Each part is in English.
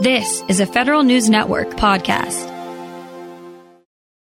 This is a Federal News Network podcast.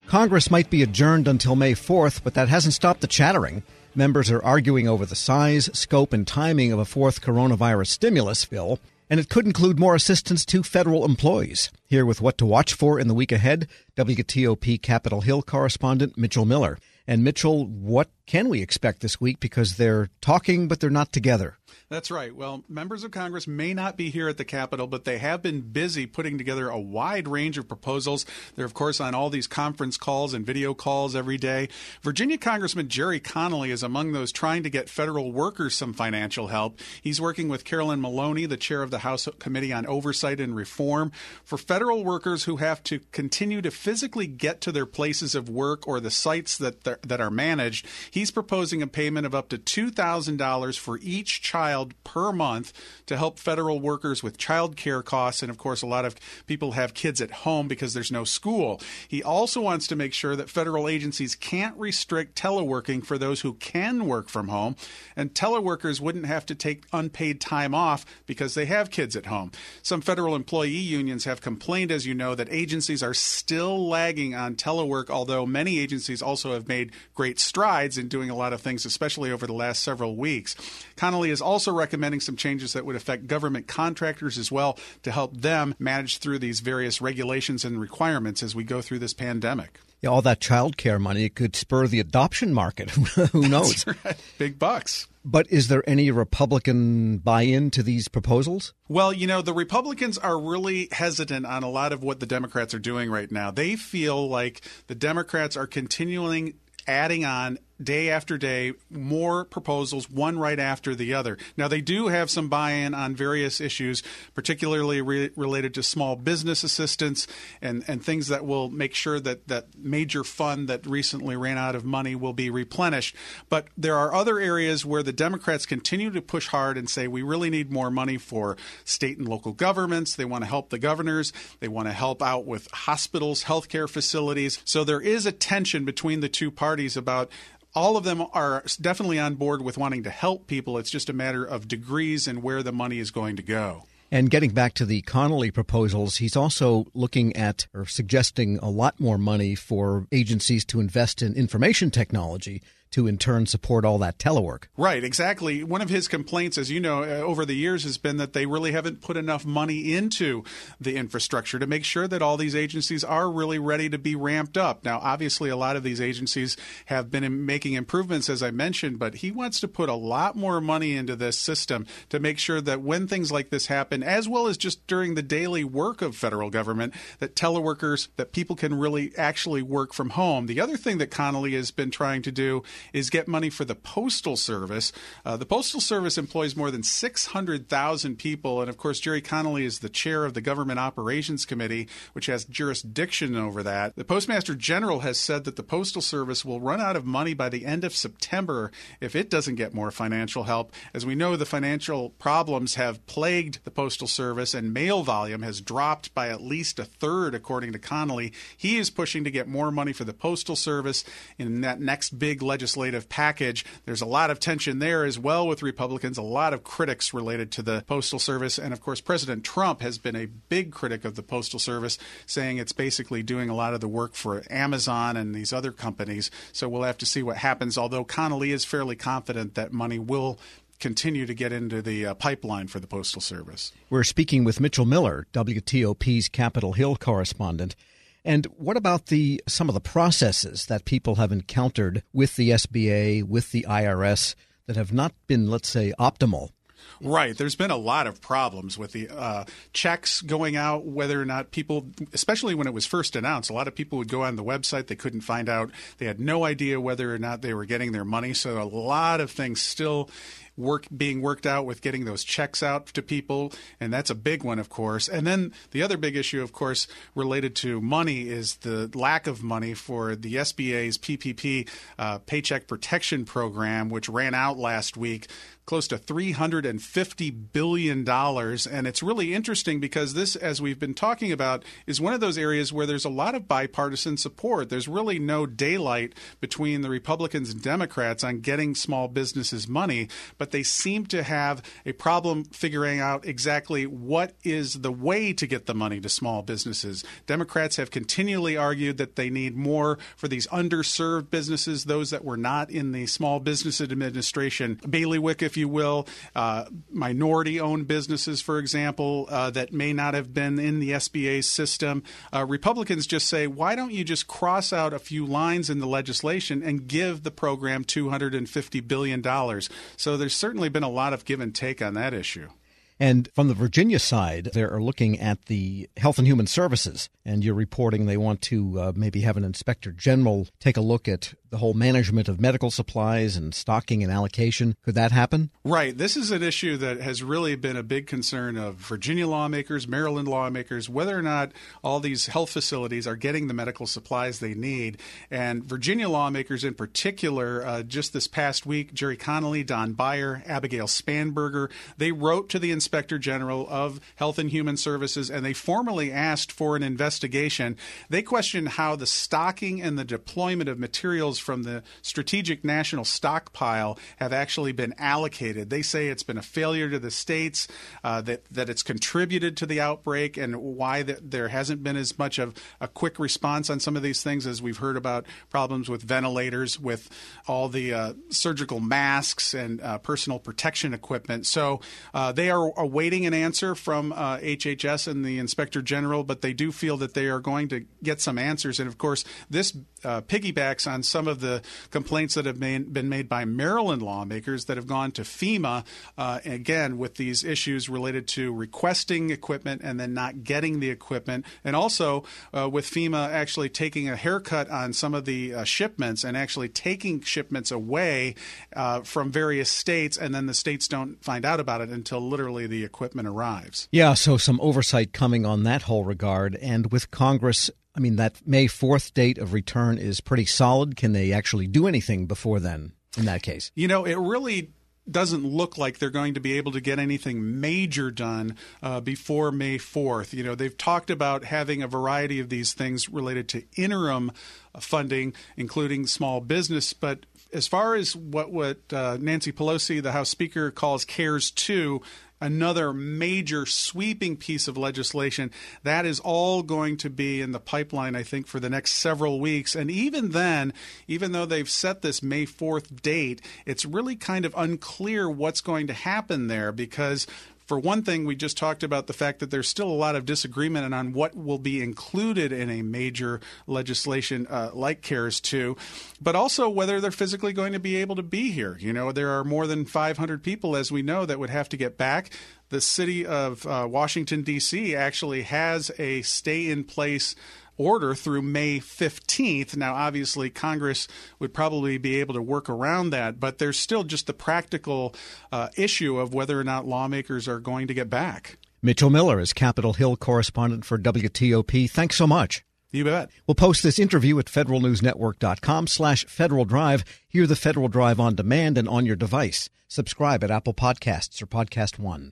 Congress might be adjourned until May 4th, but that hasn't stopped the chattering. Members are arguing over the size, scope, and timing of a fourth coronavirus stimulus bill, and it could include more assistance to federal employees. Here with what to watch for in the week ahead, WTOP Capitol Hill correspondent Mitchell Miller. And Mitchell, what can we expect this week? Because they're talking, but they're not together. That's right. Well, members of Congress may not be here at the Capitol, but they have been busy putting together a wide range of proposals. They're, of course, on all these conference calls and video calls every day. Virginia Congressman Gerry Connolly is among those trying to get federal workers some financial help. He's working with Carolyn Maloney, the chair of the House Committee on Oversight and Reform, for federal workers who have to continue to physically get to their places of work or the sites that, that are managed. He's proposing a payment of up to $2,000 for each child per month to help federal workers with child care costs. And of course, a lot of people have kids at home because there's no school. He also wants to make sure that federal agencies can't restrict teleworking for those who can work from home. And teleworkers wouldn't have to take unpaid time off because they have kids at home. Some federal employee unions have complained, as you know, that agencies are still lagging on telework, although many agencies also have made great strides in doing a lot of things, especially over the last several weeks. Connolly is also also recommending some changes that would affect government contractors as well to help them manage through these various regulations and requirements as we go through this pandemic. Yeah, all that child care money could spur the adoption market. Who knows? Right. Big bucks. But is there any Republican buy in to these proposals? Well, you know, the Republicans are really hesitant on a lot of what the Democrats are doing right now. They feel like the Democrats are continuing adding on day after day more proposals, one right after the other. Now, they do have some buy in on various issues, particularly re- related to small business assistance and, and things that will make sure that that major fund that recently ran out of money will be replenished. But there are other areas where the Democrats continue to push hard and say we really need more money for state and local governments. They want to help the governors, they want to help out with hospitals, healthcare facilities. So there is a tension between the two parties about all of them are definitely on board with wanting to help people. It's just a matter of degrees and where the money is going to go. And getting back to the Connolly proposals, he's also looking at or suggesting a lot more money for agencies to invest in information technology to in turn support all that telework. Right, exactly. One of his complaints, as you know, uh, over the years has been that they really haven't put enough money into the infrastructure to make sure that all these agencies are really ready to be ramped up. Now, obviously, a lot of these agencies have been making improvements, as I mentioned, but he wants to put a lot more money into this system to make sure that when things like this happen, as well as just during the daily work of federal government, that teleworkers, that people can really actually work from home. The other thing that Connolly has been trying to do is get money for the Postal Service. Uh, the Postal Service employs more than 600,000 people. And of course, Gerry Connolly is the chair of the Government Operations Committee, which has jurisdiction over that. The Postmaster General has said that the Postal Service will run out of money by the end of September if it doesn't get more financial help. As we know, the financial problems have plagued the Postal Service, and mail volume has dropped by at least a third, according to Connolly. He is pushing to get more money for the Postal Service in that next big legislation legislative package. There's a lot of tension there as well with Republicans, a lot of critics related to the Postal Service. And of course, President Trump has been a big critic of the Postal Service, saying it's basically doing a lot of the work for Amazon and these other companies. So we'll have to see what happens, although Connolly is fairly confident that money will continue to get into the uh, pipeline for the Postal Service. We're speaking with Mitchell Miller, WTOP's Capitol Hill correspondent. And what about the some of the processes that people have encountered with the SBA, with the IRS that have not been, let's say, optimal? Right. There's been a lot of problems with the uh, checks going out, whether or not people, especially when it was first announced, a lot of people would go on the website. They couldn't find out. They had no idea whether or not they were getting their money. So a lot of things still work being worked out with getting those checks out to people, and that's a big one, of course. And then the other big issue, of course, related to money is the lack of money for the SBA's PPP uh, Paycheck Protection Program, which ran out last week. close to $350 billion. And it's really interesting because this, as we've been talking about, is one of those areas where there's a lot of bipartisan support. There's really no daylight between the Republicans and Democrats on getting small businesses money, but they seem to have a problem figuring out exactly what is the way to get the money to small businesses. Democrats have continually argued that they need more for these underserved businesses, those that were not in the Small Business Administration bailiwick, if you will, uh, minority owned businesses, for example, uh, that may not have been in the SBA system. Uh, Republicans just say, why don't you just cross out a few lines in the legislation and give the program $250 billion? So there's certainly been a lot of give and take on that issue. And from the Virginia side, they are looking at the Health and Human Services, and you're reporting they want to uh, maybe have an inspector general take a look at the whole management of medical supplies and stocking and allocation. Could that happen? Right. This is an issue that has really been a big concern of Virginia lawmakers, Maryland lawmakers, whether or not all these health facilities are getting the medical supplies they need. And Virginia lawmakers in particular, uh, just this past week, Gerry Connolly, Don Beyer, Abigail Spanberger, they wrote to the Inspector General of Health and Human Services and they formally asked for an investigation. They questioned how the stocking and the deployment of materials from the Strategic National Stockpile have actually been allocated. They say it's been a failure to the states, uh, that, that it's contributed to the outbreak, and why that there hasn't been as much of a quick response on some of these things as we've heard about problems with ventilators, with all the uh, surgical masks and uh, personal protection equipment. So uh, they are awaiting an answer from HHS uh, and the Inspector General, but they do feel that they are going to get some answers. And of course, this uh, piggybacks on some of the complaints that have made, been made by Maryland lawmakers that have gone to FEMA, uh, again, with these issues related to requesting equipment and then not getting the equipment. And also uh, with FEMA actually taking a haircut on some of the uh, shipments and actually taking shipments away uh, from various states, and then the states don't find out about it until literally the equipment arrives. Yeah, so some oversight coming on that whole regard. And with Congress I mean, that May 4th date of return is pretty solid. Can they actually do anything before then in that case? You know, it really doesn't look like they're going to be able to get anything major done uh, before May 4th. You know, they've talked about having a variety of these things related to interim funding, including small business, but as far as what what uh, Nancy Pelosi, the House Speaker, calls CARES 2, another major sweeping piece of legislation. That is all going to be in the pipeline, I think, for the next several weeks. And even then, even though they've set this May 4th date, it's really kind of unclear what's going to happen there because for one thing, we just talked about the fact that there's still a lot of disagreement on what will be included in a major legislation uh, like CARES 2, but also whether they're physically going to be able to be here. You know, there are more than 500 people, as we know, that would have to get back. The city of uh, Washington, D.C. actually has a stay in place order through May 15th. Now, obviously, Congress would probably be able to work around that, but there's still just the practical uh, issue of whether or not lawmakers are going to get back. Mitchell Miller is Capitol Hill correspondent for WTOP. Thanks so much. You bet. We'll post this interview at federalnewsnetwork.com slash Federal Drive. Hear the Federal Drive on demand and on your device. Subscribe at Apple Podcasts or Podcast One.